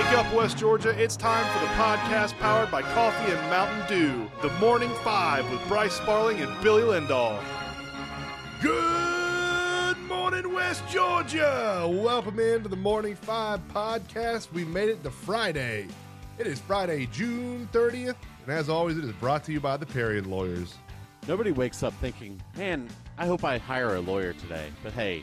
Wake up, West Georgia. It's time for the podcast powered by Coffee and Mountain Dew. The Morning Five with Bryce Sparling and Billy Lindahl. Good morning, West Georgia. Welcome into the Morning Five podcast. We made it to Friday. It is Friday, June 30th. And as always, it is brought to you by the Parian Lawyers. Nobody wakes up thinking, man, I hope I hire a lawyer today. But hey,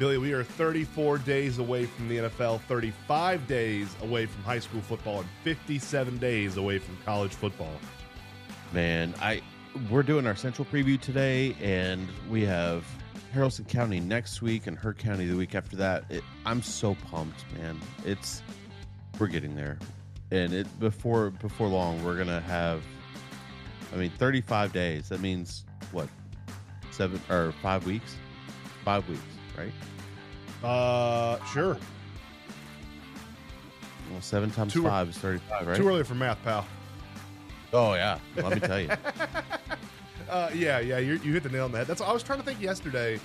Billy, we are 34 days away from the NFL, 35 days away from high school football, and 57 days away from college football. Man, I we're doing our central preview today, and we have Haralson County next week and Heard County the week after that. It, I'm so pumped, man. It's we're getting there, and it before before long we're gonna have. I mean, 35 days. That means what? Seven or five weeks? Five weeks, right? Uh, sure. Well, seven times Too- five is 35, right? Too early for math, pal. Oh yeah, let me tell you. Uh, yeah, yeah, you you hit the nail on the head. That's what I was trying to think yesterday.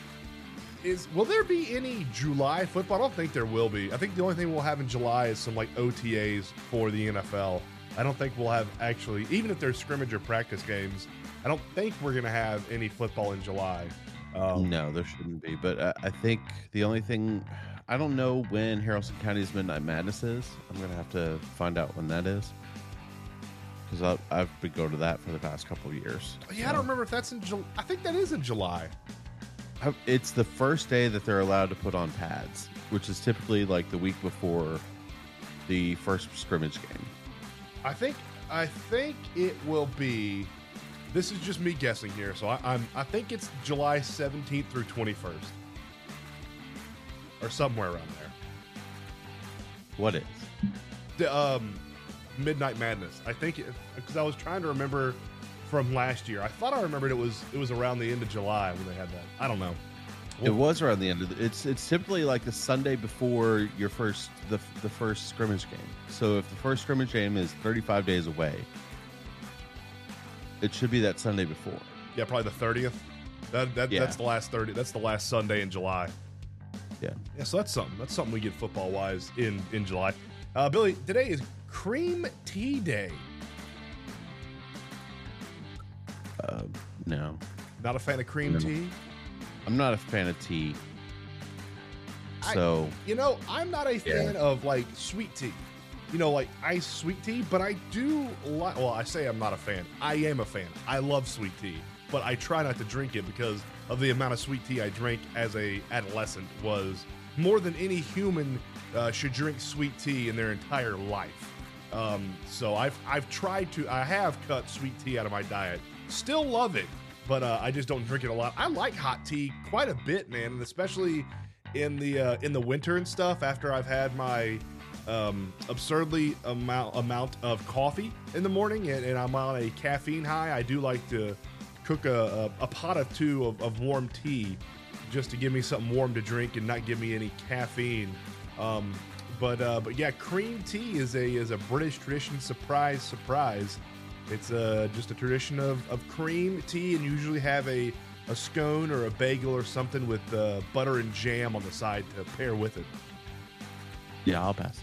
Is will there be any July football? I don't think there will be. I think the only thing we'll have in July is some like OTAs for the NFL. I don't think we'll have actually, even if there's scrimmage or practice games. I don't think we're gonna have any football in July. Um, No, there shouldn't be. But uh, I think the only thing I don't know when Haralson County's Midnight Madness is. I'm gonna have to find out when that is because I've been going to that for the past couple of years. Yeah, I don't remember if that's in July. I think that is in July. It's the first day that they're allowed to put on pads, which is typically like the week before the first scrimmage game. I think I think it will be. This is just me guessing here, so I, I'm I think it's July 17th through 21st, or somewhere around there. What is? The um, Midnight Madness. I think because I was trying to remember from last year. I thought I remembered it was it was around the end of July when they had that. I don't know. It was around the end of the, it's it's typically like the Sunday before your first the the first scrimmage game. So if the first scrimmage game is 35 days away, it should be that Sunday before. Yeah, probably the 30th. That, that Yeah. that's the last 30. That's the last Sunday in July. Yeah. Yeah, so that's something. That's something we get football wise in in July. Uh, Billy, today is Cream Tea Day. Uh, no, Not a fan of cream No. tea. I'm not a fan of tea. I- So You know, I'm not a fan of like sweet tea. You know, like iced sweet tea, but I do like. Well, I say I'm not a fan. I am a fan. I love sweet tea, but I try not to drink it because of the amount of sweet tea I drank as a adolescent was more than any human uh, should drink sweet tea in their entire life. Um, so I've I've tried to. I have cut sweet tea out of my diet. Still love it, but uh, I just don't drink it a lot. I like hot tea quite a bit, man, and especially in the uh, in the winter and stuff. After I've had my um, absurdly amount amount of coffee in the morning, and, and I'm on a caffeine high, I do like to cook a, a, a pot of two of, of warm tea just to give me something warm to drink and not give me any caffeine. Um, but uh, but yeah, cream tea is a is a British tradition. Surprise, surprise! It's uh, just a tradition of, of cream tea, and usually have a a scone or a bagel or something with uh, butter and jam on the side to pair with it. yeah, I'll pass.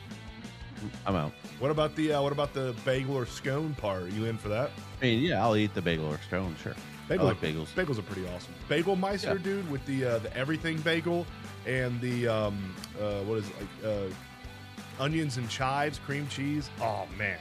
I'm out. What about the uh, what about the bagel or scone part? Are you in for that? I mean, yeah, I'll eat the bagel or scone, sure. Bagel, I like bagels. Bagels are pretty awesome. Bagel Meister, Yeah. dude, with the uh, the everything bagel and the um, uh, what is it like uh, onions and chives, cream cheese. Oh man,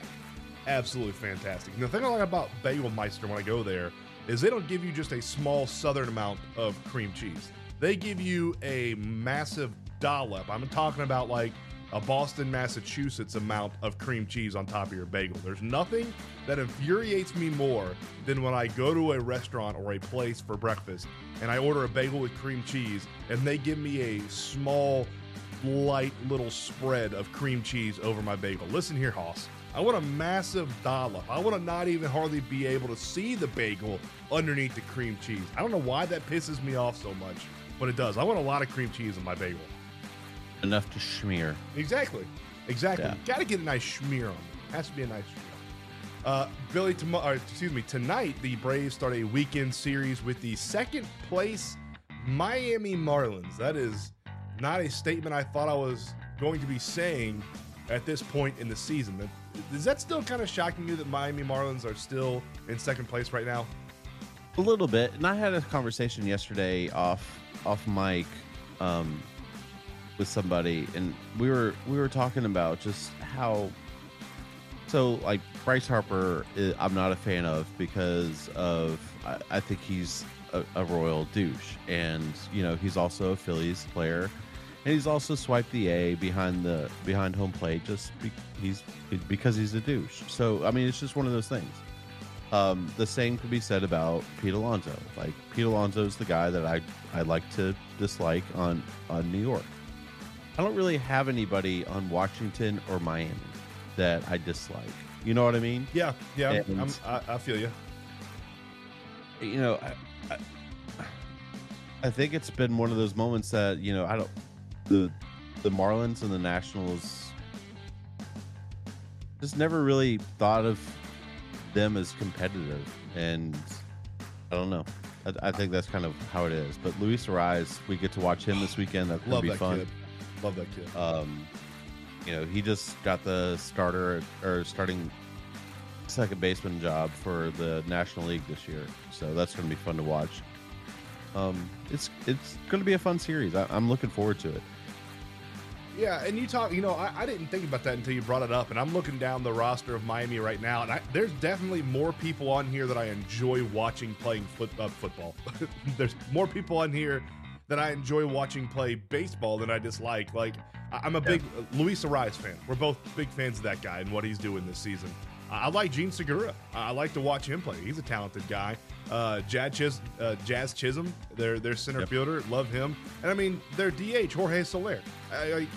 absolutely fantastic. And the thing I like about Bagel Meister when I go there is they don't give you just a small southern amount of cream cheese. They give you a massive dollop. I'm talking about like a Boston, Massachusetts amount of cream cheese on top of your bagel. There's nothing that infuriates me more than when I go to a restaurant or a place for breakfast and I order a bagel with cream cheese and they give me a small light little spread of cream cheese over my bagel. Listen here, Hoss. I want a massive dollop. I want to not even hardly be able to see the bagel underneath the cream cheese. I don't know why that pisses me off so much, but it does. I want a lot of cream cheese in my bagel. Enough to smear. Exactly. Exactly. Yeah. Got to get a nice schmear on it. Has to be a nice schmear. Uh, Billy, tom- or, excuse me. Tonight, the Braves start a weekend series with the second place Miami Marlins. That is not a statement I thought I was going to be saying at this point in the season. That- Is that still kind of shocking you that Miami Marlins are still in second place right now? A little bit. And I had a conversation yesterday off off mic um, with somebody, and we were we were talking about just how. So like Bryce Harper, i- I'm not a fan of because of I, I think he's a, a royal douche, and you know he's also a Phillies player, and he's also swiped the A behind the behind home plate just be, he's because he's a douche. So I mean, it's just one of those things. Um, the same could be said about Pete Alonso. Like Pete Alonso is the guy that I I like to dislike on on New York. I don't really have anybody on Washington or Miami that I dislike. You know what I mean? Yeah, yeah. And- I'm, I, I feel you. You know, I, I, I think it's been one of those moments that you know I don't the the Marlins and the Nationals just never really thought of them as competitive, and I don't know. I, I think that's kind of how it is. But Luis Arraez, we get to watch him this weekend. That's gonna Love be that fun. kid. Love that kid. Um, you know, he just got the starter or starting second baseman job for the National League this year, so that's going to be fun to watch. Um, it's it's going to be a fun series. I, I'm looking forward to it. Yeah, and you talk, you know, I, I didn't think about that until you brought it up, and I'm looking down the roster of Miami right now, and I, there's definitely more people on here that I enjoy watching playing foot, uh, football. there's more people on here that I enjoy watching play baseball than I dislike. Like, I'm a big Luis Arraez fan. We're both big fans of that guy and what he's doing this season. I like Jean Segura. I like to watch him play. He's a talented guy. Uh, Jazz, Chis- uh, Jazz Chisholm, their their center Yep. fielder, love him. And I mean, their DH Jorge Soler. I, I,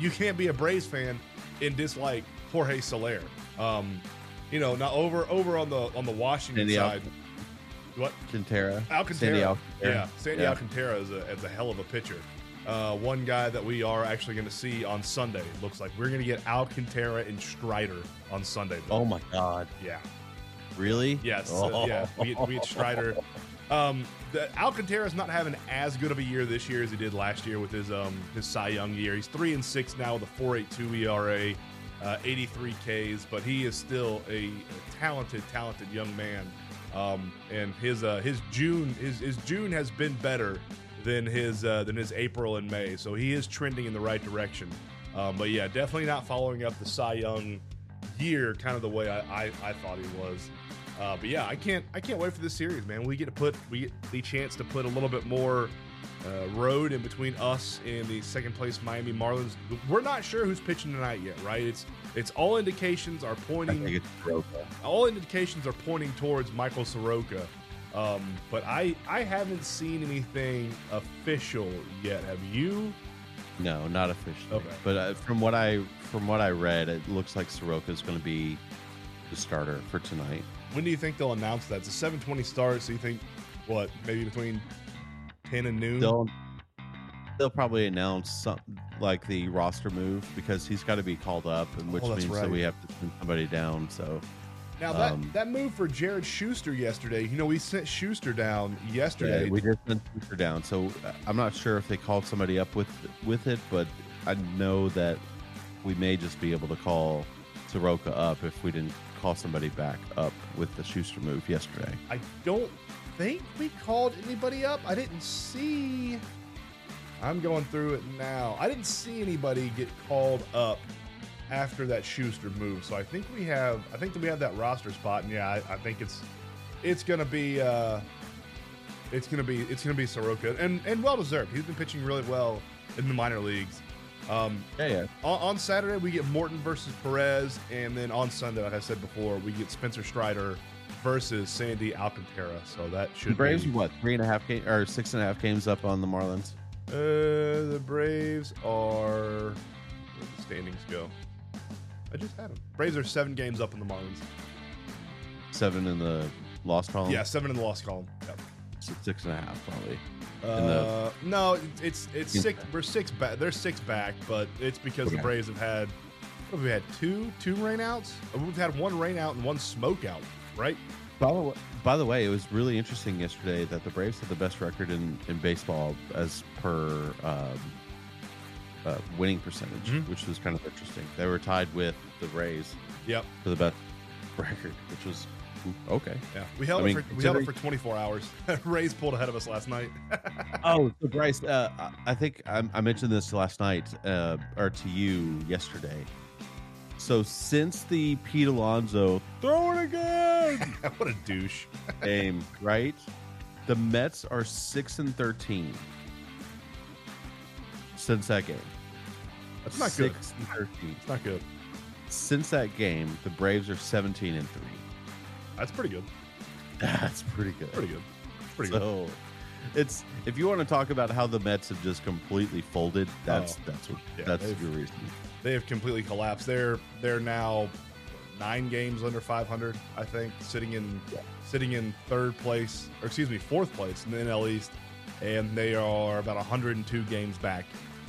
you can't be a Braves fan and dislike Jorge Soler. Um, you know, now over over on the on the Washington Al- side, what Alcantara, Alcantara? Sandy Alcantara. Yeah, Sandy Yeah. Alcantara is a, is a hell of a pitcher. Uh, one guy that we are actually going to see on Sunday. Looks like we're going to get Alcantara and Strider on Sunday. Oh my God! yeah, Really? yes, Oh. uh, yeah. We, we had Strider. Um, the Alcantara's not having as good of a year this year as he did last year with his um his Cy Young year. He's three and six now with a 4.82 ERA, uh, 83 Ks, but he is still a, a talented, talented young man. Um, and his uh, his June his, his June has been better than his uh, than his April and May, so he is trending in the right direction. Um, but yeah, definitely not following up the Cy Young year kind of the way I, I, I thought he was. Uh, but yeah, I can't I can't wait for this series, man. We get to put we get the chance to put a little bit more uh, road in between us and the second place Miami Marlins. We're not sure who's pitching tonight yet, right? It's it's all indications are I think pointing all indications are pointing towards Michael Soroka. Um, but I I haven't seen anything official yet. Have you? No, not officially. Okay. But uh, from what I from what I read, it looks like Soroka is going to be the starter for tonight. When do you think they'll announce that? It's a 7:20 start, so you think what? Maybe between 10 and noon. They'll they'll probably announce something like the roster move because he's got to be called up, and which Oh, means right. that we have to send somebody down. So Now that Um, that move for Jared Schuster yesterday, you know, we sent Schuster down yesterday. yeah, we just sent Schuster down. So uh, I'm not sure if they called somebody up with with it, but I know that we may just be able to call Soroka up if we didn't call somebody back up with the Schuster move yesterday. I don't think we called anybody up. I didn't see. I'm going through it now. I didn't see anybody get called up after that Schuster move. So I think we have. I think that we have that roster spot, and yeah, I, I think it's it's gonna be. Uh, it's gonna be it's gonna be Soroka, and and well deserved. He's been pitching really well in the minor leagues. Um, Yeah, yeah. on, on Saturday we get Morton versus Perez, and then on Sunday, like I said before, we get Spencer Strider versus Sandy Alcantara. So that should The Braves be what three and a half game or six and a half games up on the Marlins. Uh, the Braves are. Where the standings go? I just had them. Braves are seven games up in the Marlins. Seven in the lost column. Yeah, seven in the lost column. Yep. So six and a half probably. Uh, no, it's it's six. We're six back. They're six back, but it's because the Braves have had. What have we had two two rainouts. We've had one rainout and one smokeout, right? By the, way, by the way, it was really interesting yesterday that the Braves had the best record in, in baseball as per um, uh, winning percentage, Mhm. which was kind of interesting. They were tied with the Rays Yep. for the best record, which was okay. Yeah. We held I it mean, for we held it for 24 hours. Rays pulled ahead of us last night. Oh, so Bryce, uh, I I think I, I mentioned this last night uh, or to you yesterday. So since the Pete Alonso throw it again what a douche. game, right? The Mets are six and thirteen since that game. That's not good. six and thirteen. It's not good. Since that game, the Braves are seventeen and three. That's pretty good. That's pretty good. Pretty good. Pretty good. so, it's if you want to talk about how the Mets have just completely folded, that's Oh. that's what Yeah, that's your reason. They have completely collapsed. They're they're now nine games under 500. I think sitting in sitting in third place, or excuse me, fourth place in the NL East, and they are about 102 games back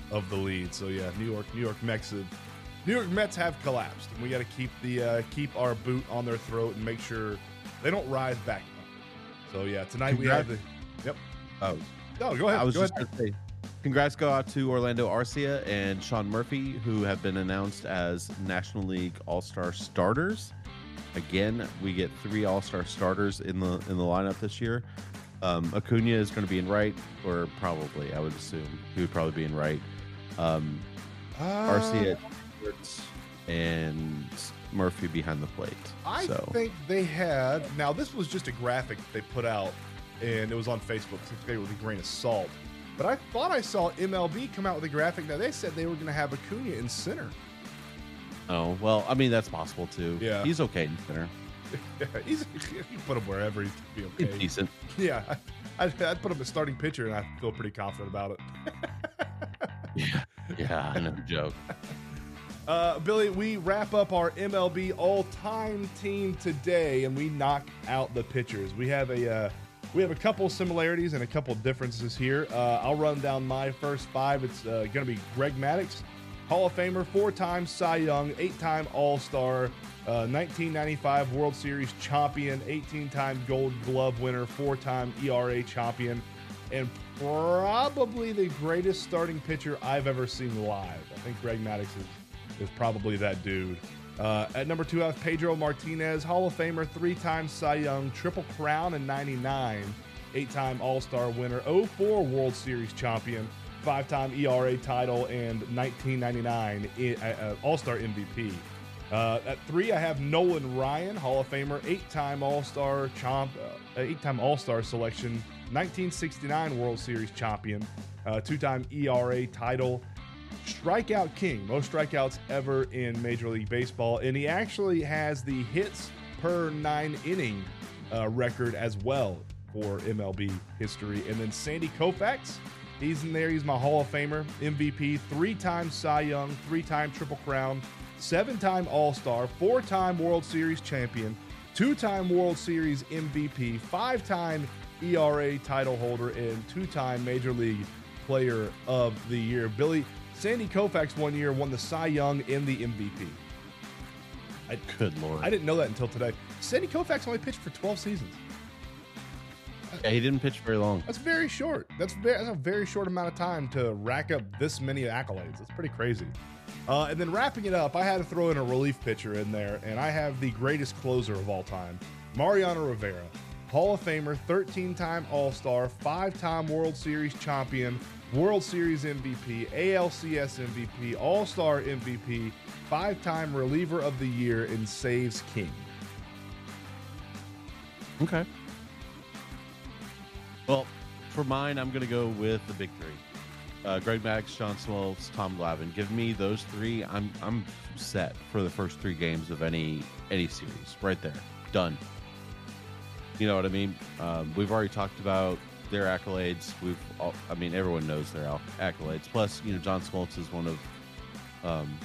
of the lead. So yeah, New York New York Mets have, New York Mets have collapsed, and we got to keep the uh, keep our boot on their throat and make sure they don't rise back. So yeah, tonight we have the. Yep. Oh, No, go ahead. I was go just ahead. to say, congrats go out to Orlando Arcia and Sean Murphy, who have been announced as National League All Star starters. Again, we get three All Star starters in the in the lineup this year. Um, Acuna is going to be in right, or probably I would assume he would probably be in right. Um, Uh, Arcia and Murphy behind the plate. I so think they had. Now, this was just a graphic they put out, and it was on Facebook. So take it with a grain of salt. But I thought I saw MLB come out with a graphic. Now they said they were going to have Acuna in center. oh well, I mean that's possible too. Yeah. he's okay in center. Yeah, he's you can put him wherever he's be He's okay. decent. Yeah, I, I'd, I'd put him as starting pitcher, and I feel pretty confident about it. Yeah, yeah, I know. Joke. Uh, Billy, we wrap up our MLB all-time team today, and we knock out the pitchers. We have a uh, we have a couple similarities and a couple differences here. Uh, I'll run down my first five. It's uh, going to be Greg Maddux, Hall of Famer, four-time Cy Young, eight-time All-Star, uh, 1995 World Series champion, 18-time Gold Glove winner, four-time ERA champion, and probably the greatest starting pitcher I've ever seen live. I think Greg Maddux is, is probably that dude. Uh, at number two, I have Pedro Martinez, Hall of Famer, three time Cy Young, Triple Crown in 99, eight time All Star winner, 04 World Series champion, five time ERA title, and 1999 I- uh, All Star MVP. Uh, at three, I have Nolan Ryan, Hall of Famer, eight-time All-Star champ, uh, eight-time All-Star selection, 1969 World Series champion, uh, two-time ERA title, strikeout king, most strikeouts ever in Major League Baseball, and he actually has the hits per nine inning uh, record as well for MLB history. And then Sandy Koufax, he's in there. He's my Hall of Famer, MVP, three-time Cy Young, three-time Triple Crown, seven-time All-Star, four-time World Series champion, two-time World Series MVP, five-time ERA title holder, and two-time Major League Player of the Year. Billy Sandy Koufax one year won the Cy Young and the MVP. Good lord. I didn't know that until today. Sandy Koufax only pitched for 12 seasons. Yeah, he didn't pitch very long. That's very short. That's, very, that's a very short amount of time to rack up this many accolades. That's pretty crazy. Uh, and then wrapping it up, I had to throw in a relief pitcher in there, and I have the greatest closer of all time, Mariano Rivera, Hall of Famer, 13-time All-Star, five-time World Series champion, World Series MVP, ALCS MVP, All-Star MVP, five-time reliever of the year, and saves king. Okay. Well, for mine, I'm going to go with the big three. Uh, Greg Max, John Smoltz, Tom Glavine. Give me those three. I'm I'm set for the first three games of any any series. Right there, done. You know what I mean? Um, we've already talked about their accolades. We've, all, I mean, everyone knows their al- accolades. Plus, you know, John Smoltz is one of um,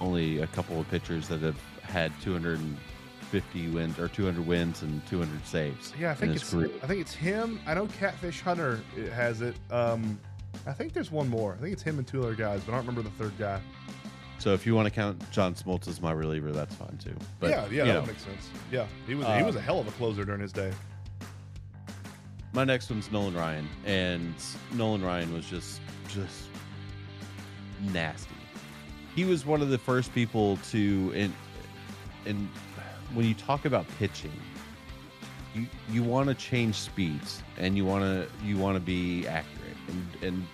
only a couple of pitchers that have had 250 wins or 200 wins and 200 saves. Yeah, I think it's career. I think it's him. I know Catfish Hunter uh, has it. Um, I think there's one more. I think it's him and two other guys, but I don't remember the third guy. So if you want to count John Smoltz as my reliever, that's fine too. But yeah, yeah, that know, would make sense. Yeah, he was he Uh, was a hell of a closer during his day. my next one's Nolan Ryan, and Nolan Ryan was just just nasty. He was one of the first people to and and when you talk about pitching, you you want to change speeds and you want to you want to be accurate and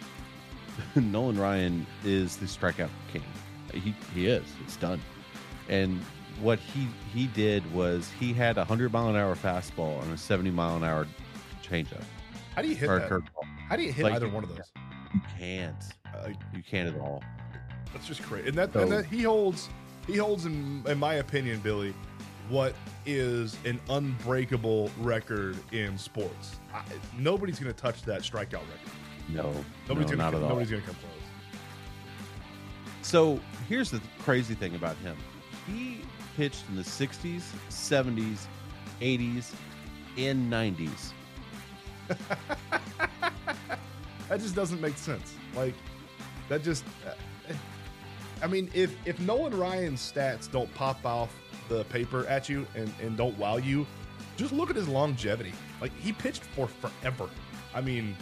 and Nolan Ryan is the strikeout king. He he is. It's done. And what he he did was he had a hundred mile an hour fastball and a seventy mile an hour changeup How do you hit that? curveball. How do you hit like either one of those? You can't. Uh, You can't at all. that's just crazy. And that, So- and that he holds he holds in in my opinion, Billy, what is an unbreakable record in sports. I, nobody's going to touch that strikeout record. No, Nobody's no, going not to at all. nobody's going to come close. So here's the crazy thing about him. He pitched in the 60s, 70s, 80s, and 90s. That just doesn't make sense. Like that just. uh, I mean, if if Nolan Ryan's stats don't pop off the paper at you and and don't wow you, just look at his longevity. Like he pitched for forever. I mean,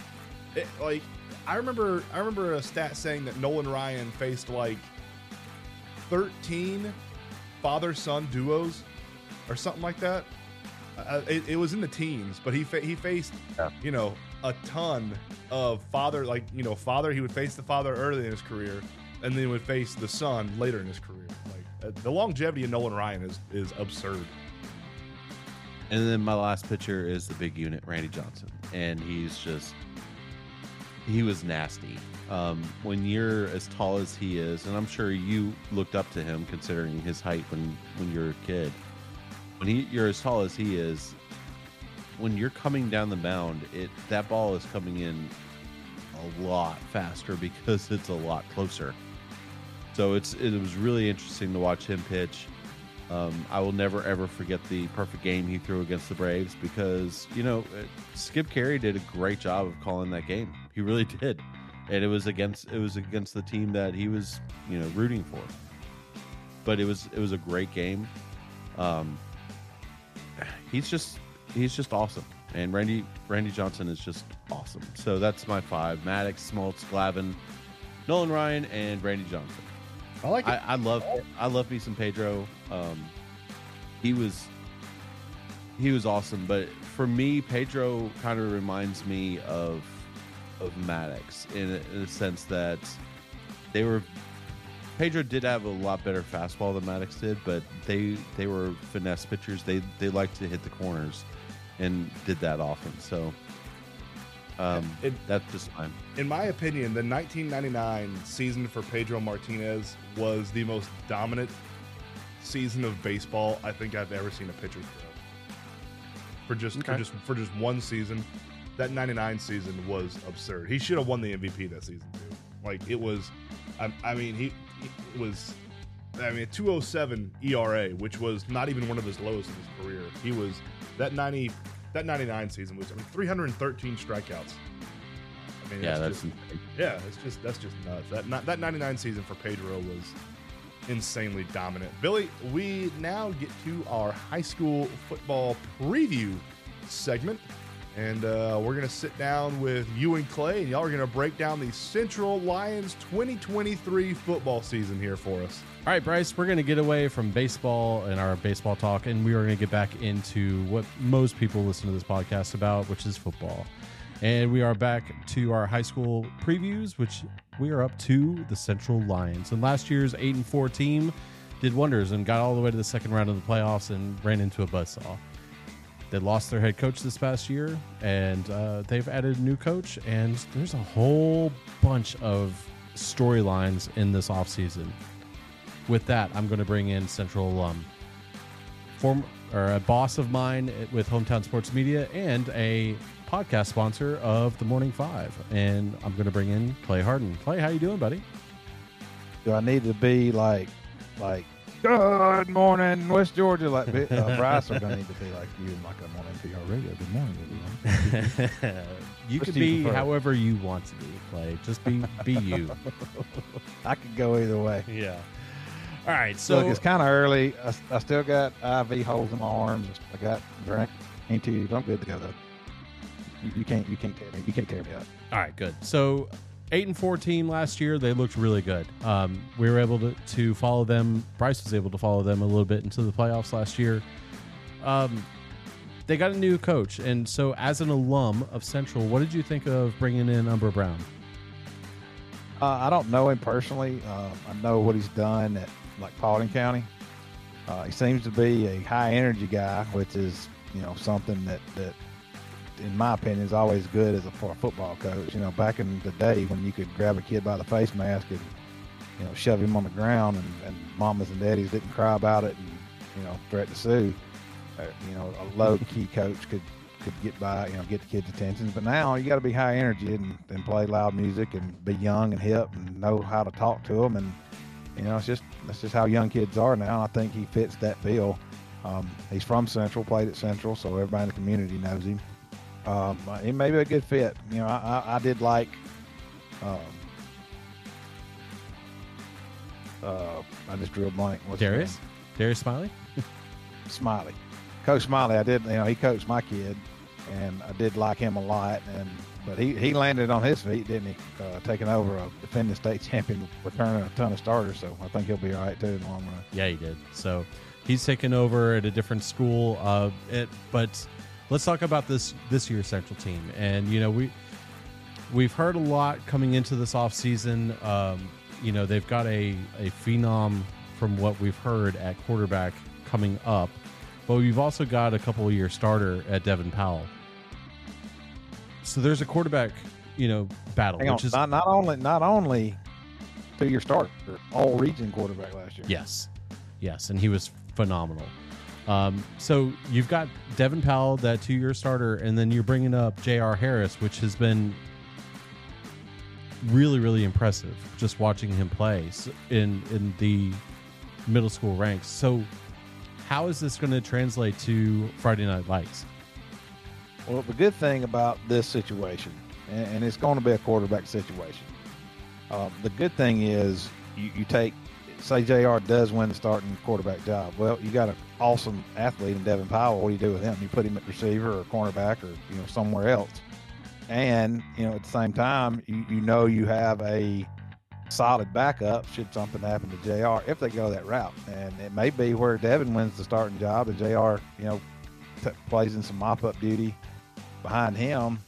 it, like I remember I remember a stat saying that Nolan Ryan faced like thirteen father son duos or something like that. Uh, it, it was in the teens, but he fa- he faced Yeah. you know a ton of father like you know father he would face the father early in his career and then would face the son later in his career like uh, the longevity of nolan ryan is is absurd And then my last pitcher is the big unit, Randy Johnson. And he's just, he was nasty. Um, when you're as tall as he is, and I'm sure you looked up to him considering his height when, when you're a kid. When he, you're as tall as he is, when you're coming down the mound, it that ball is coming in a lot faster because it's a lot closer. So it's it was really interesting to watch him pitch. Um, I will never ever forget the perfect game he threw against the Braves because you know uh, Skip Caray did a great job of calling that game. He really did, and it was against it was against the team that he was you know rooting for. But it was it was a great game. Um, he's just he's just awesome, and Randy Randy Johnson is just awesome. So that's my five: Maddux, Smoltz, Glavine, Nolan Ryan, and Randy Johnson. i like I, I love I love me some Pedro. Um, he was he was awesome, but for me, Pedro kind of reminds me of of Maddux in a, in a sense that they were Pedro did have a lot better fastball than Maddux did, but they they were finesse pitchers. They they liked to hit the corners and did that often. So um, It- that's just fine. in my opinion, the 1999 season for Pedro Martinez was the most dominant season of baseball I think I've ever seen a pitcher throw. For just for just for just one season, that 99 season was absurd. He should have won the MVP that season too. Like it was, I, I mean he, he was. I mean, 207 ERA, which was not even one of his lowest in his career. He was that 90, that 99 season was I mean 313 strikeouts. I mean, Yeah, that's that's just, yeah, it's just that's just nuts. That not, that 99 season for Pedro was insanely dominant. Billy, we now get to our high school football preview segment. And uh, we're going to sit down with you and Clay, and y'all are going to break down the Central Lions 2023 football season here for us. All right, Bryce, we're going to get away from baseball and our baseball talk, and we are going to get back into what most people listen to this podcast about, which is football. And we are back to our high school previews, which we are up to the Central Lions. And last year's 8 and 4 team did wonders and got all the way to the second round of the playoffs and ran into a buzzsaw. They lost their head coach this past year, and uh, they've added a new coach, and there's a whole bunch of storylines in this offseason with that, I'm going to bring in Central alum, form or a boss of mine with Hometown Sports Media and a podcast sponsor of the Morning Five. And I'm going to bring in Clay Harden. Clay, how you doing, buddy? Do I need to be like, like, good morning, West Georgia, like uh, Bryce, or do I need to be like you, like I'm on NPR radio? Good morning, everyone. you Which can be prefer? however you want to be, Clay. Just be be you. I could go either way. yeah. All right. So So Look, it's kind of early. I, I still got IV holes in my arms. I got drink. Ain't too. I'm good to go though. You, you can't. You can't tear me. You can't tear me up. All right, good. So, eight and four team last year, they looked really good. Um, we were able to, to follow them. Bryce was able to follow them a little bit into the playoffs last year. Um, they got a new coach, and so as an alum of Central, what did you think of bringing in Umber Brown? Uh, I don't know him personally. Uh, I know what he's done at like Paulding County. Uh, he seems to be a high energy guy, which is you know something that that in my opinion is always good as a for a football coach. You know, back in the day when you could grab a kid by the face mask and you know shove him on the ground, and, and mamas and daddies didn't cry about it, and you know threaten to sue. Uh, you know, a low key coach could could get by, you know, get the kids' attention. But now you got to be high energy and, and play loud music and be young and hip and know how to talk to them. And you know, it's just that's just how young kids are now. I think he fits that bill. Um, he's from Central, played at Central, so everybody in the community knows him. Um, he may be a good fit. You know, I, I, I did like. Um, uh, I just drew a blank. What's Darius? Darius Smiley? Smiley. Coach Smiley, I did. You know, he coached my kid, and I did like him a lot. And but he, he landed on his feet, didn't he? Uh, taking over a defending state champion, returning a ton of starters. So I think he'll be all right too in the long run. Yeah, he did. So he's taken over at a different school. Uh, it, but let's talk about this this year's Central team. And you know we we've heard a lot coming into this off season. Um, you know they've got a a phenom from what we've heard at quarterback coming up, but we've also got a couple of year starter at Devin Powell. So there's a quarterback, you know, battle, Hang on, which is not not only not only two year starter, all region quarterback last year. Yes, yes, and he was phenomenal. Um, so you've got Devin Powell, that two-year starter, and then you're bringing up J.R. Harris, which has been really, really impressive. Just watching him play in in the middle school ranks. So, how is this going to translate to Friday Night Lights? Well, the good thing about this situation, and, it's going to be a quarterback situation. Uh, the good thing is you, you take, say, Jr. does win the starting quarterback job. Well, you got an awesome athlete in Devin Powell. What do you do with him? You put him at receiver or cornerback or you know somewhere else. And you know at the same time, you, you know you have a solid backup should something happen to Jr. If they go that route, and it may be where Devin wins the starting job, and Jr. You know t- plays in some mop up duty behind him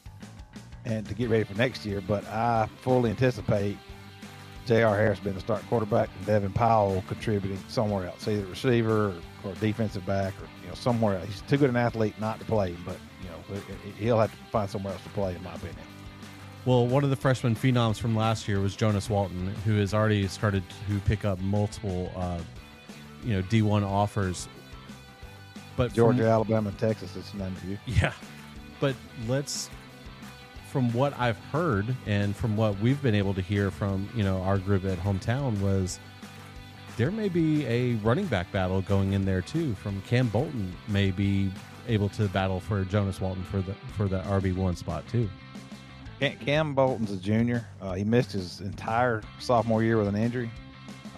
and to get ready for next year. But I fully anticipate J.R. Harris being the starting quarterback and Devin Powell contributing somewhere else, either receiver or, or defensive back or you know somewhere else. He's too good an athlete not to play, but you know he'll have to find somewhere else to play, in my opinion. Well, one of the freshman phenoms from last year was Jonas Walton, who has already started to pick up multiple, uh, you know, D1 offers. But from- Georgia, Alabama, and Texas is none of you. Yeah. But let's from what I've heard and from what we've been able to hear from, you know, our group at hometown was there may be a running back battle going in there too. From Cam Bolton may be able to battle for Jonas Walton for the for the RB one spot too. Cam, Cam Bolton's a junior. Uh, he missed his entire sophomore year with an injury.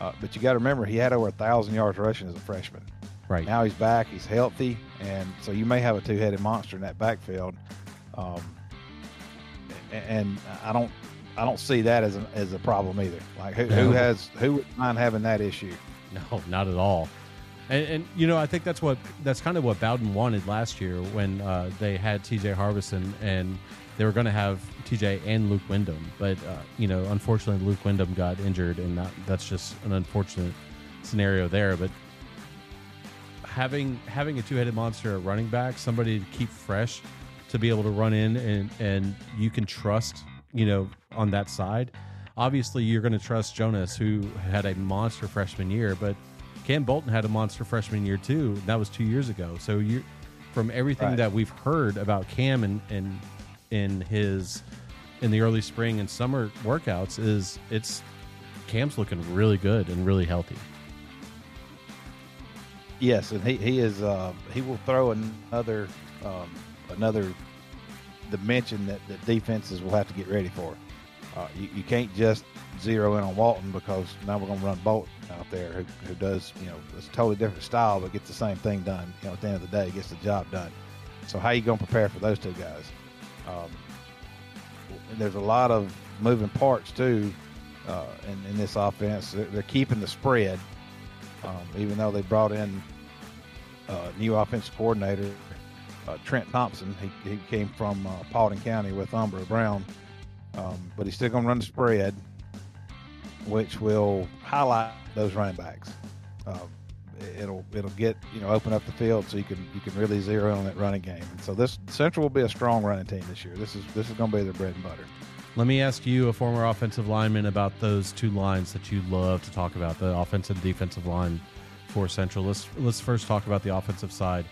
Uh, but you got to remember, he had over a thousand yards rushing as a freshman. Right. Now he's back. He's healthy, and so you may have a two-headed monster in that backfield. Um, and I don't, I don't see that as a, as a problem either. Like who, who has who would mind having that issue? No, not at all. And, and you know, I think that's what that's kind of what Bowden wanted last year when uh, they had T.J. Harbison and they were going to have T.J. and Luke Wyndham, but uh, you know, unfortunately, Luke Wyndham got injured, and that, that's just an unfortunate scenario there. But having having a two-headed monster at running back, somebody to keep fresh, to be able to run in and and you can trust, you know, on that side. Obviously, you're going to trust Jonas, who had a monster freshman year, but Cam Bolton had a monster freshman year too. That was two years ago. So you, from everything Right. that we've heard about Cam and and in his in the early spring and summer workouts, is it's Cam's looking really good and really healthy. Yes, and he, he is uh, he will throw another um, another dimension that, that defenses will have to get ready for. Uh, you, you can't just zero in on Walton because now we're going to run Bolton out there who, who does you know it's a totally different style but gets the same thing done. You know at the end of the day gets the job done. So how you going to prepare for those two guys? Um, there's a lot of moving parts too uh, in, in this offense. They're, they're keeping the spread, um, even though they brought in uh, new offensive coordinator uh, Trent Thompson. He, he came from uh, Paulding County with Umbra Brown, um, but he's still going to run the spread, which will highlight those running backs. Uh, it'll it'll get you know open up the field so you can you can really zero in on that running game. And so this Central will be a strong running team this year. This is this is going to be their bread and butter. Let me ask you, a former offensive lineman, about those two lines that you love to talk about, the offensive and defensive line for Central. Let's let's first talk about the offensive side.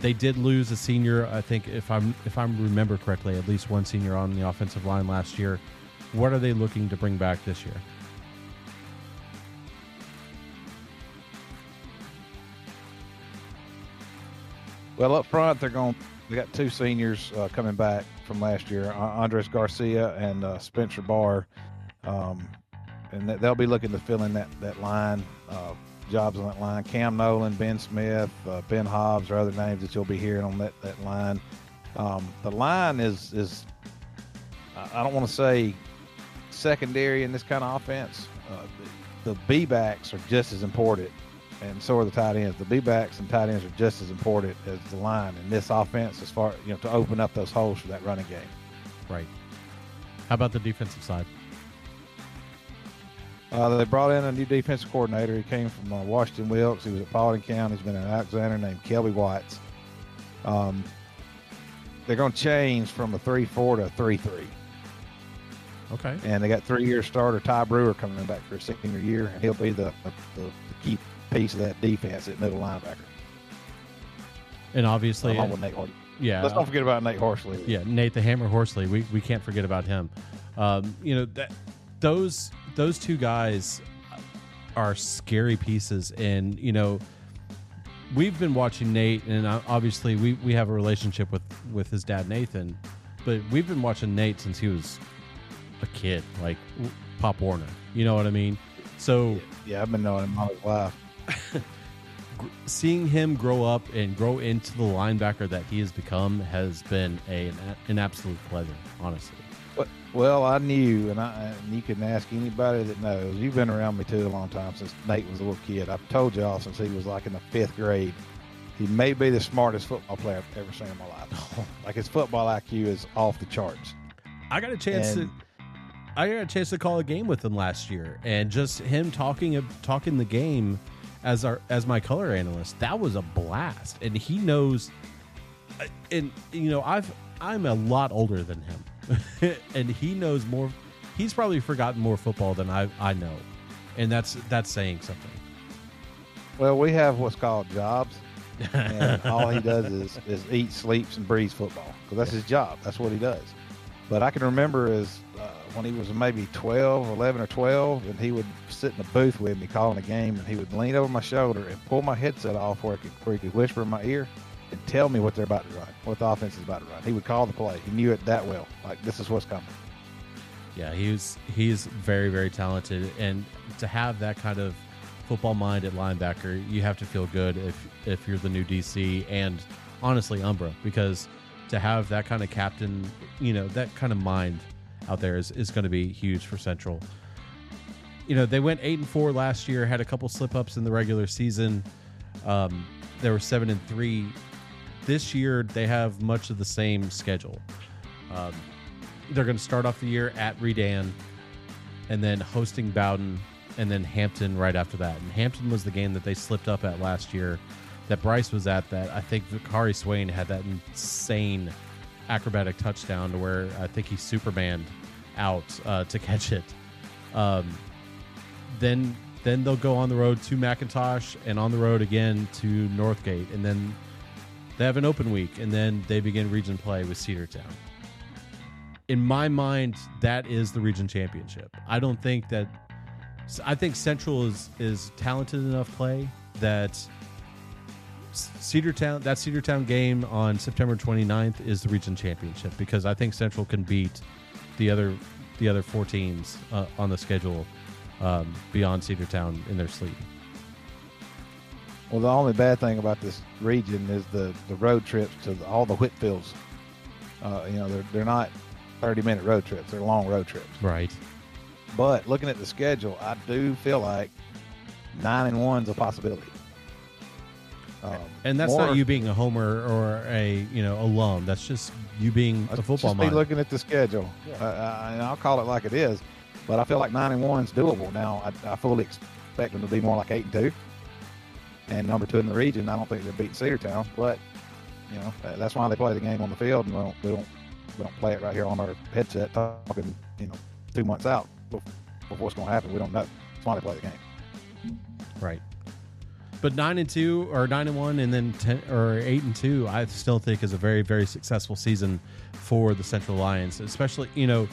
They did lose a senior, I think, if I'm if I remember correctly, at least one senior on the offensive line last year. What are they looking to bring back this year? Well, up front, they're going. They got two seniors uh, coming back from last year: uh, Andres Garcia and uh, Spencer Barr, um, and they'll be looking to fill in that that line. Uh, jobs on that line. Cam Nolan, Ben Smith, uh, Ben Hobbs are other names that you'll be hearing on that that line. Um, the line is is I I don't want to say secondary in this kind of offense. Uh, the, the B backs are just as important and so are the tight ends. The B backs and tight ends are just as important as the line in this offense, as far you know, to open up those holes for that running game. Right. How about the defensive side? Uh, they brought in a new defensive coordinator. He came from uh, Washington Wilkes. He was at Paulding County. He's been in Alexander named Kelby Watts. Um, they're going to change from a three-four to a three-three, Okay. and they got three-year starter Ty Brewer coming back for his senior year, and he'll be the, the, the key piece of that defense at middle linebacker. And obviously, Along with Nate Horsley. yeah. Let's don't forget about Nate Horsley. Yeah, Nate the Hammer Horsley. We we can't forget about him. Um, you know that those those two guys are scary pieces, and you know we've been watching Nate, and obviously we we have a relationship with with his dad Nathan, but we've been watching Nate since he was a kid, like Pop Warner. You know what I mean? So Yeah, I've been knowing him all his life. seeing him grow up and grow into the linebacker that he has become has been a, an, an absolute pleasure, honestly. Well, I knew, and, I, and you can ask anybody that knows. You've been around me too a long time since Nate was a little kid. I've told y'all since he was like in the fifth grade. He may be the smartest football player I've ever seen in my life. like his football IQ is off the charts. I got a chance And- to I got a chance to call a game with him last year, and just him talking talking the game as our as my color analyst. That was a blast, and he knows. uh, And you know, I've I'm a lot older than him, and he knows more. He's probably forgotten more football than I I know, and that's that's saying something. Well, we have what's called jobs, and all he does is, is eat, sleeps, and breathes football because that's his job. That's what he does. But I can remember as uh, when he was maybe 12, 11 or 12, and he would sit in the booth with me calling a game, and he would lean over my shoulder and pull my headset off where, could, where he could whisper in my ear and tell me what they're about to run, what the offense is about to run. He would call the play. He knew it that well. Like, this is what's coming. Yeah, he's he's very very talented, and to have that kind of football mind at linebacker, you have to feel good if if you're the new DC and honestly Umbra because to have that kind of captain, you know, that kind of mind out there is, is going to be huge for Central. You know, they went eight and four last year, had a couple slip ups in the regular season. Um, they were seven and three. This year, they have much of the same schedule. Um, they're going to start off the year at Redan, and then hosting Bowden, and then Hampton right after that. And Hampton was the game that they slipped up at last year. That Bryce was at. That I think Vikari Swain had that insane acrobatic touchdown to where I think he Supermaned out uh, to catch it. Um, then then they'll go on the road to McIntosh and on the road again to Northgate, and then they have an open week, and then they begin region play with Cedartown. In my mind, that is the region championship. I don't think that. I think Central is is talented enough play that Cedartown that Cedartown game on September 29th is the region championship because I think Central can beat the other the other four teams uh, on the schedule um, beyond Cedartown in their sleep. Well, the only bad thing about this region is the, the road trips to the, all the Whitfields. Uh, you know, they're, they're not 30 minute road trips, they're long road trips. Right. But looking at the schedule, I do feel like nine and one's a possibility. Um, And that's more- not you being a homer or a you know alum. That's just you being a football just be looking at the schedule, uh, uh, and I'll call it like it is. But I feel like nine and one's doable. Now, I, I fully expect them to be more like eight and two, and number two in the region. I don't think they're beating Cedartown, but you know that's why they play the game on the field, and we don't we don't, we don't play it right here on our headset talking you know two months out bef- before what's going to happen. We don't know. That's why they play the game. Right. But nine and two, or nine and one, and then ten or eight and two, I still think is a very, very successful season for the Central Lions. Especially, you know,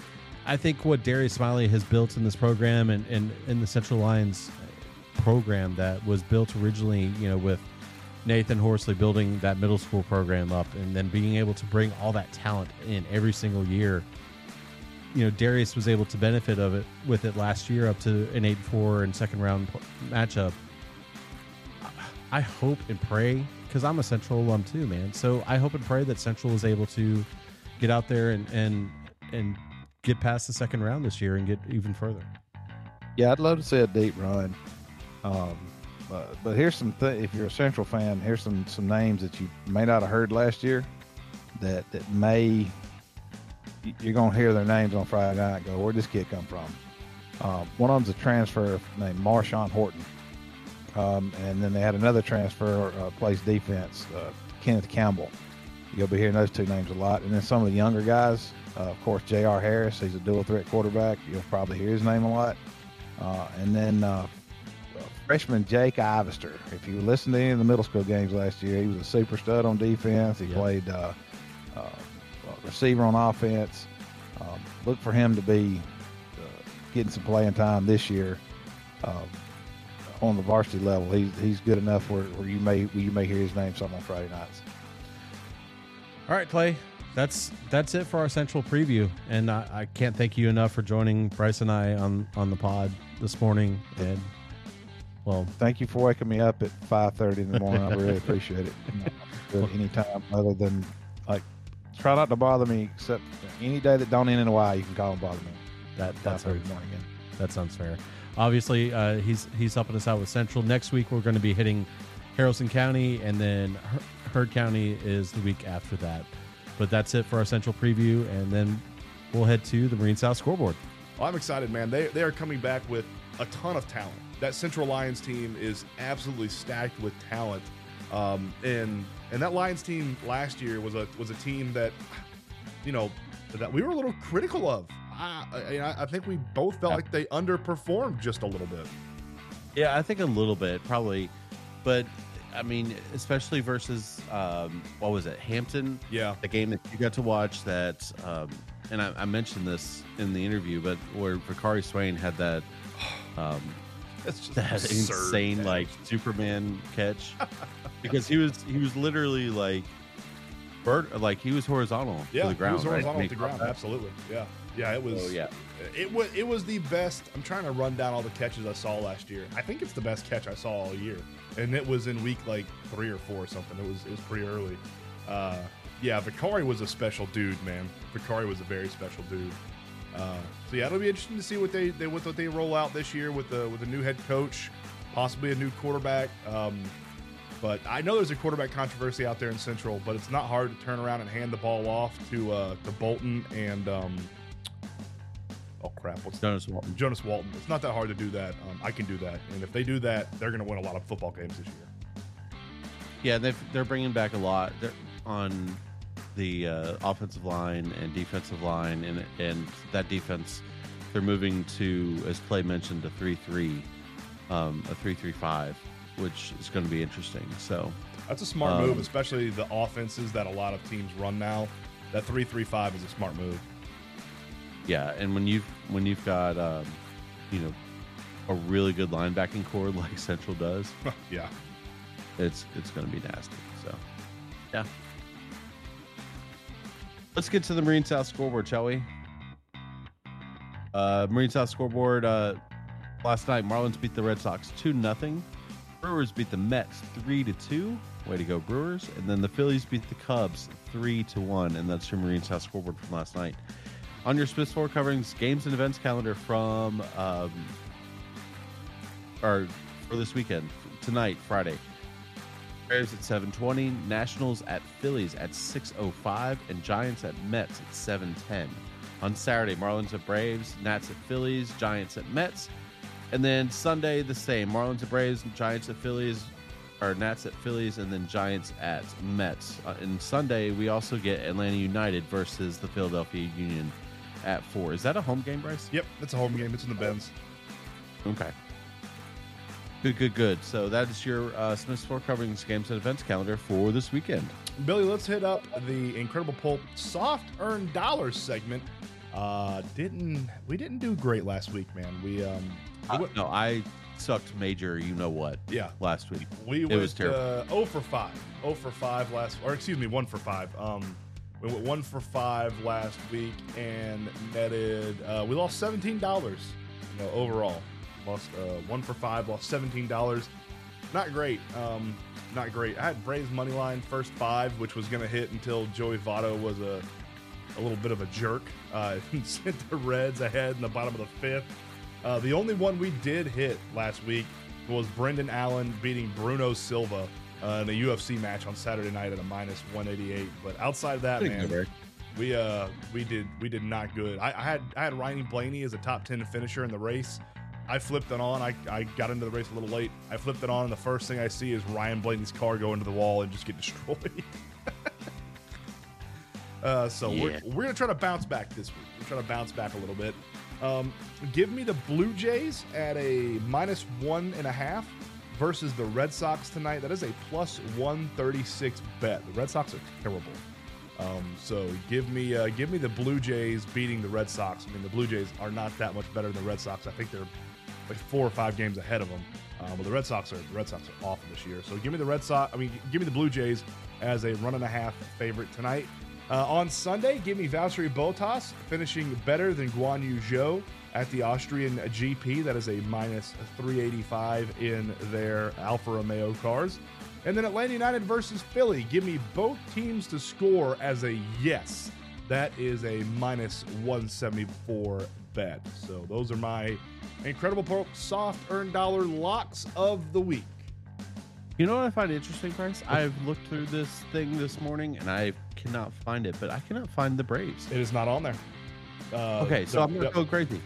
I think what Darius Smiley has built in this program and and in the Central Lions program that was built originally, you know, with Nathan Horsley building that middle school program up, and then being able to bring all that talent in every single year. You know, Darius was able to benefit of it with it last year up to an eight four and second round matchup. I hope and pray because I'm a Central alum too, man. So I hope and pray that Central is able to get out there and and and get past the second round this year and get even further. Yeah, I'd love to see a deep run. Um, but, but here's some th- if you're a Central fan, here's some some names that you may not have heard last year that that may you're gonna hear their names on Friday night. Go, where'd this kid come from? Um, one of them's a transfer named Marshawn Horton, um, and then they had another transfer uh, plays defense, uh, Kenneth Campbell. You'll be hearing those two names a lot, and then some of the younger guys. Uh, of course, J.R. Harris. He's a dual threat quarterback. You'll probably hear his name a lot. Uh, and then uh, freshman Jake Ivester. If you listened to any of the middle school games last year, he was a super stud on defense. He Yep. played uh, uh, receiver on offense. Um, look for him to be uh, getting some playing time this year um, on the varsity level. He's he's good enough where, where you may where you may hear his name some on Friday nights. All right, Clay. That's that's it for our central preview, and I, I can't thank you enough for joining Bryce and I on on the pod this morning. And well, Thank you for waking me up at five thirty in the morning. I really appreciate it. Good Any time other than like try not to bother me except any day that don't end in a Y, you can call and bother me. that that's Five thirty very in the morning again. That sounds fair. Obviously, uh, he's he's helping us out with Central. Next week, we're going to be hitting Haralson County, and then Her- Heard County is the week after that. But that's it for our Central preview, and then we'll head to the Marine South scoreboard. Well, I'm excited, man. They they are coming back with a ton of talent. That Central Lions team is absolutely stacked with talent, um, and and that Lions team last year was a was a team that, you know, that we were a little critical of. I I, I think we both felt Yeah. like they underperformed just a little bit. Yeah, I think a little bit, probably. But I mean, especially versus um, what was it, Hampton? Yeah, The game that you got to watch. That, um, and I, I mentioned this in the interview, but where Vakari Swain had that um, that's just that insane like Superman catch because he was he was literally like bird like he was horizontal yeah, to the ground. it was horizontal right? to the ground. Absolutely, yeah, yeah. It was. Oh yeah, It was it was the best. I'm trying to run down all the catches I saw last year. I think it's the best catch I saw all year, and it was in week like three or four or something. It was it was pretty early. Uh, yeah, Vicari was a special dude, man. Vicari was a very special dude. Uh, so yeah, it'll be interesting to see what they, they what they roll out this year with the with a new head coach, possibly a new quarterback. Um, but I know there's a quarterback controversy out there in Central, but it's not hard to turn around and hand the ball off to uh, to Bolton and um, oh crap, what's Jonas Walton. Jonas Walton. It's not that hard to do that. Um, I can do that, and if they do that, they're going to win a lot of football games this year. Yeah, they've, they're bringing back a lot they're on the uh, offensive line and defensive line, and and that defense they're moving to, as Clay mentioned, a three three. um, a three-three-five, which is going to be interesting. So That's a smart Um, move, especially the offenses that a lot of teams run now. That three three five is a smart move. yeah, and when you've when you've got um, you know a really good linebacking core like Central does, yeah. it's it's going to be nasty. So yeah. Let's get to the Marine South scoreboard, shall we? Uh, Marine South scoreboard. Uh, last night, Marlins beat the Red Sox two nothing. Brewers beat the Mets three to two. Way to go, Brewers! And then the Phillies beat the Cubs three to one. And that's your Marine South scoreboard from last night. On your Smiths Floor coverings, games and events calendar from um, or for this weekend tonight, Friday. Braves at 7:20, Nationals at Phillies at 6:05, and Giants at Mets at 7:10. On Saturday, Marlins at Braves, Nats at Phillies, Giants at Mets, and then Sunday the same: Marlins at Braves, Giants at Phillies, or Nats at Phillies, and then Giants at Mets. Uh, and Sunday we also get Atlanta United versus the Philadelphia Union at four. Is that a home game, Bryce? Yep, it's a home game. It's in the Benz. Okay. Good, good, good. So that is your uh, Smith's Floor Coverings Games and Events calendar for this weekend. Billy, let's hit up the Incredible Pulp soft earned dollars segment. Uh, didn't we didn't do great last week, man? We um, we no, I sucked major, you know what, yeah, last week. we It went was terrible. Uh, 0 for five, oh for five last, or excuse me, one for five. Um, we went one for five last week and netted. Uh, we lost seventeen dollars, you know, overall. Lost uh, one for five, lost seventeen dollars. Not great. Um, not great. I had Braves money line first five, which was going to hit until Joey Votto was a a little bit of a jerk. Uh, and sent the Reds ahead in the bottom of the fifth. Uh, the only one we did hit last week was Brendan Allen beating Bruno Silva uh, in a UFC match on Saturday night at a minus 188. But outside of that, Pretty man, we uh we did we did not good. I, I had I had Ryan Blaney as a top 10 finisher in the race. I flipped it on. I, I got into the race a little late. I flipped it on, and the first thing I see is Ryan Blaney's car go into the wall and just get destroyed. uh, so Yeah. we're, we're gonna try to bounce back this week. We're trying to bounce back a little bit. Um, give me the Blue Jays at a minus one and a half versus the Red Sox tonight. That is a plus 136 bet. The Red Sox are terrible. Um, so give me uh, give me the Blue Jays beating the Red Sox. I mean, the Blue Jays are not that much better than the Red Sox. I think they're like four or five games ahead of them. Uh, but the Red Sox are the Red Sox are awful this year. So give me the Red Sox. I mean, give me the Blue Jays as a run and a half favorite tonight. Uh, on Sunday, give me Valtteri Bottas finishing better than Guan Yu Zhou at the Austrian GP. That is a minus 385 in their Alfa Romeo cars. And then Atlanta United versus Philly. Give me both teams to score as a yes. That is a minus 174 bet. So those are my incredible Pulp soft earned dollar locks of the week. You know what I find interesting, Bryce? I've looked through this thing this morning and I cannot find it, but I cannot find the Braves. It is not on there. Uh, Okay, so the- I'm going to yep. go crazy.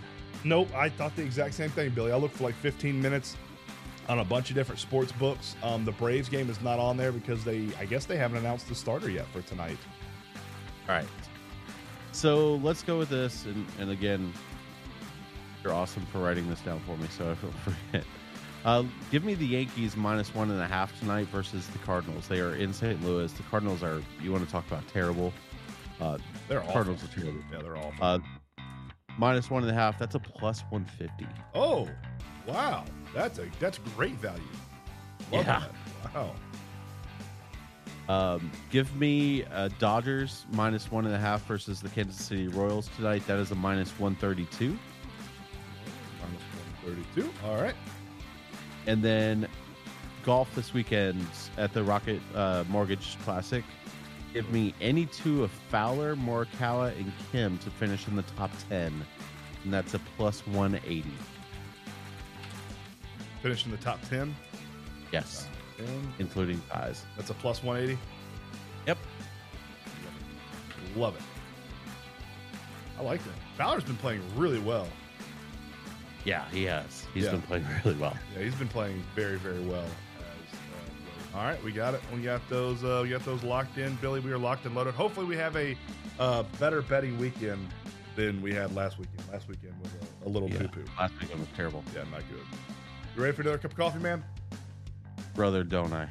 Nope, I thought the exact same thing, Billy. I looked for like 15 minutes on a bunch of different sports books. Um, the Braves game is not on there because they, I guess, they haven't announced the starter yet for tonight. All right. So let's go with this. And, and again, you're awesome for writing this down for me, so I don't forget. Uh, give me the Yankees minus one and a half tonight versus the Cardinals. They are in St. Louis. The Cardinals are, you want to talk about terrible. Uh, They're awful. Cardinals are terrible. Yeah, they're awful. Uh, minus one and a half. That's a plus 150. oh, wow, that's a that's great value. Love Yeah. that. Wow. Um, give me uh, Dodgers minus one and a half versus the Kansas City Royals tonight. That is a minus 132. Minus 132. All right. And then golf this weekend at the Rocket uh, Mortgage Classic. Give me any two of Fowler, Morikawa, and Kim to finish in the top 10. And that's a plus 180. Finish in the top 10. Yes, 10. including ties. That's a plus 180. Yep. Love it. I like that. Fowler's been playing really well. Yeah, he has. He's Yeah. been playing really well. Yeah, he's been playing very, very well. All right, we got it. We got those. Uh, we got those locked in, Billy. We are locked and loaded. Hopefully, we have a uh, better betting weekend than we had last weekend. Last weekend was a, a little Yeah. poo poo. Last weekend was terrible. Yeah, not good. You ready for another cup of coffee, man? Brother, don't I?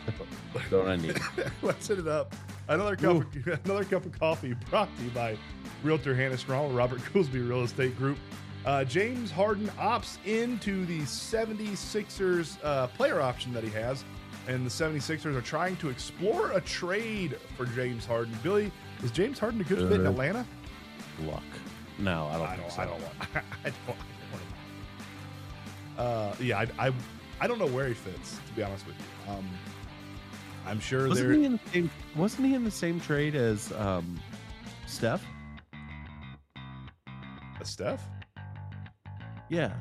don't I need it? Let's hit it up. Another cup, of, another cup of coffee brought to you by Realtor Hannah Strawn, Robert Goolsby Real Estate Group. Uh, James Harden opts into the 76ers uh, player option that he has, and the 76ers are trying to explore a trade for James Harden. Billy, is James Harden a good fit in Uh, Atlanta? Luck. No, I don't I think don't, so. I don't want. I don't, I don't want to. Uh, yeah, I, I, I don't know where he fits. To be honest with you, um, I'm sure Wasn't there. he in the same? Wasn't he in the same trade as um, Steph? Uh, Steph? Yeah.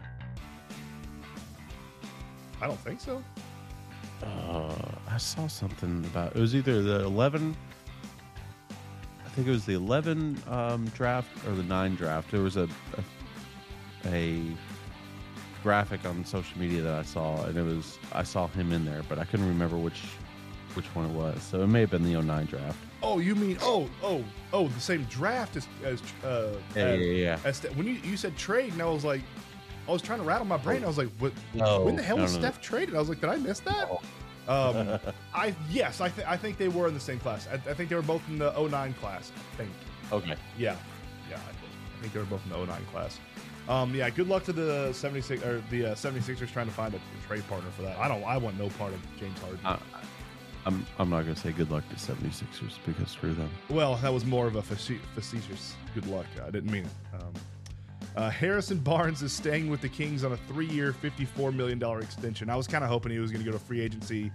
I don't think so. Uh, I saw something about it was either the eleven. I think it was the eleven um, draft or the nine draft. There was a, a a graphic on social media that I saw, and it was I saw him in there, but I couldn't remember which which one it was. So it may have been the 09 draft. Oh, you mean oh oh oh the same draft as as uh, Yeah, as, yeah, yeah. as when you you said trade and I was like I was trying to rattle my brain. I was like, what? No, when the hell no, was no, no. Steph traded? I was like, did I miss that? Um, I yes, I th- I think they were in the same class. I, I think they were both in the 09 class. I think. Okay. Yeah, yeah, I think, I think they were both in the 09 class. Um, yeah, good luck to the 76 or the uh, 76ers trying to find a, trade partner for that. I don't. I want no part of James Harden. I, I'm I'm not gonna say good luck to 76ers because screw them. Well, that was more of a facetious good luck. I didn't mean it. Um, uh, Harrison Barnes is staying with the Kings on a three-year, $54 million extension. I was kind of hoping he was going to go to free agency,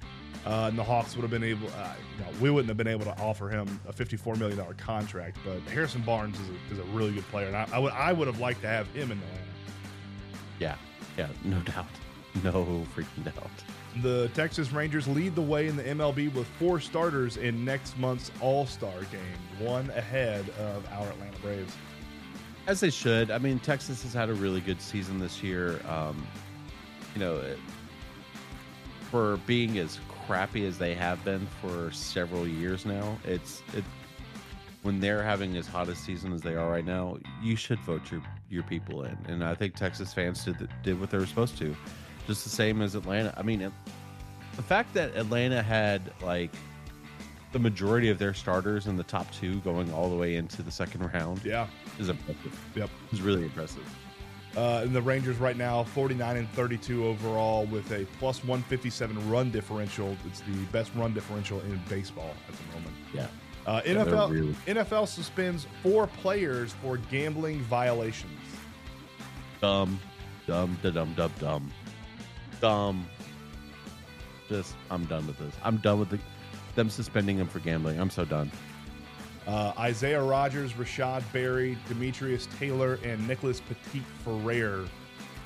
uh, and the Hawks would have been able. Uh, you know, we wouldn't have been able to offer him a $54 million contract. But Harrison Barnes is a, is a really good player, and I, I would I would have liked to have him in Atlanta. Yeah, yeah, no doubt, no freaking doubt. The Texas Rangers lead the way in the MLB with four starters in next month's All Star game, one ahead of our Atlanta Braves. As they should. I mean, Texas has had a really good season this year. Um, you know, it- for being as crappy as they have been for several years now, it's it when they're having as hot a season as they are right now. You should vote your your people in, and I think Texas fans did did what they were supposed to, just the same as Atlanta. I mean, it, the fact that Atlanta had like the majority of their starters in the top two going all the way into the second round Yeah. is impressive. Yep. It's really impressive. Uh, and the Rangers right now, 49 and 32 overall with a plus 157 run differential. It's the best run differential in baseball at the moment. Yeah. Uh, Yeah, NFL really- NFL suspends four players for gambling violations. Dumb, dumb, da dum, dum, dumb, dumb. Just, I'm done with this. I'm done with the, them suspending him for gambling. I'm so done. Uh, Isaiah Rogers, Rashod Berry, Demetrius Taylor, and Nicholas Petit Ferrer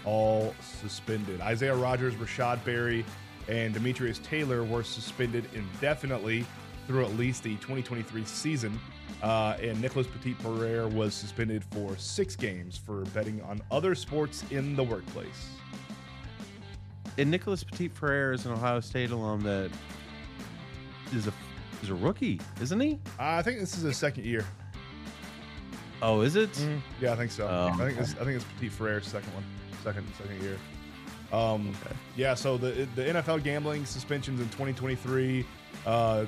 all suspended. Isaiah Rogers, Rashod Berry, and Demetrius Taylor were suspended indefinitely through at least the 2023 season. Uh, and Nicholas Petit-Frere was suspended for six games for betting on other sports in the workplace. And Nicholas Petit-Frere is an Ohio State alum that is a is a rookie, isn't he? I think this is his second year. Oh, is it? Yeah, I think so. Oh, I think it's, I think it's Petit-Frere's second one, second second year. Um, Yeah, so the the NFL gambling suspensions in 2023, uh,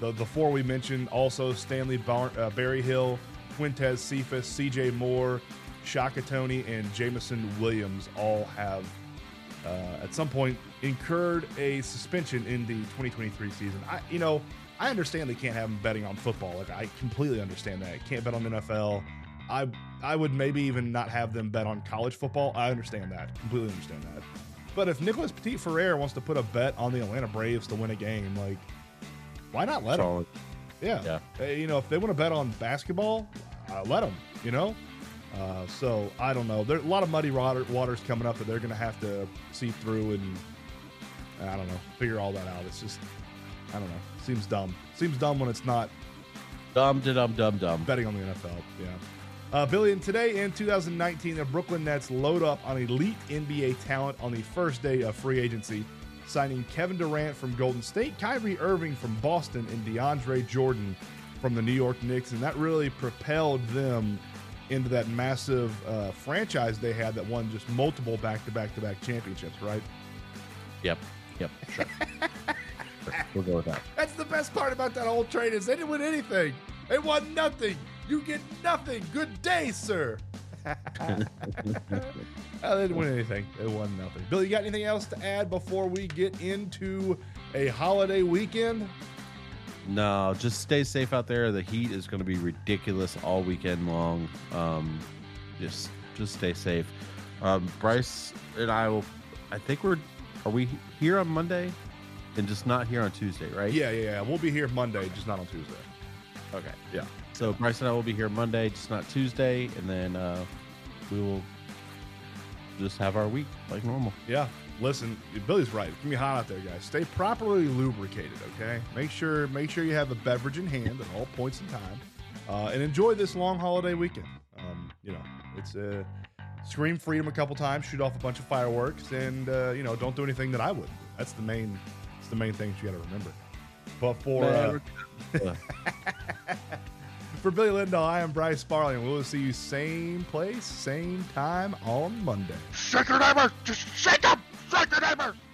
the the four we mentioned, also Stanley Bar- uh, Berryhill, Quintez Cephas, C.J. Moore, Shaka Toney, and Jameson Williams all have uh, at some point incurred a suspension in the 2023 season. I, you know, I understand they can't have them betting on football. Like I completely understand that. Can't bet on the NFL. I I would maybe even not have them bet on college football. I understand that. Completely understand that. But if Nicholas Petit-Frere wants to put a bet on the Atlanta Braves to win a game, like why not let him? Yeah. Yeah. You know, if they want to bet on basketball, uh, let them, you know? Uh, so I don't know. There's a lot of muddy water, waters coming up that they're going to have to see through and, I don't know, figure all that out. It's just, I don't know. Seems dumb. Seems dumb when it's not Dumb, dum, dum, dum. betting on the NFL. Yeah. Uh, Billy, and today in 2019, the Brooklyn Nets load up on elite NBA talent on the first day of free agency, signing Kevin Durant from Golden State, Kyrie Irving from Boston, and DeAndre Jordan from the New York Knicks. And that really propelled them into that massive uh, franchise they had that won just multiple back to back to back championships, right? Yep. Yep. Sure. Sure. We'll go with that. That's the best part about that whole trade is they didn't win anything. They won nothing. You get nothing. Good day, sir. Oh, they didn't win anything. They won nothing. Bill, you got anything else to add before we get into a holiday weekend? No, just stay safe out there. The heat is going to be ridiculous all weekend long. Um, just just stay safe. Um, Bryce and I will. I think we're. Are we here on Monday, and just not here on Tuesday, right? Yeah, yeah, yeah. We'll be here Monday, just not on Tuesday. Okay. Yeah. So Bryce and I will be here Monday, just not Tuesday, and then uh, we will just have our week like normal. Yeah. Listen, Billy's right. It can be hot out there, guys. Stay properly lubricated, okay? Make sure make sure you have a beverage in hand at all points in time, uh, and enjoy this long holiday weekend. Um, you know, it's uh, scream freedom a couple times, shoot off a bunch of fireworks, and uh, you know, don't do anything that I wouldn't. That's the main. It's the main things you got to remember. But for uh, Man, for Billy Lindahl, I am Bryce Sparling. And we'll see you same place, same time on Monday. Shake your neighbors! Just shake them! Shake the neighbors!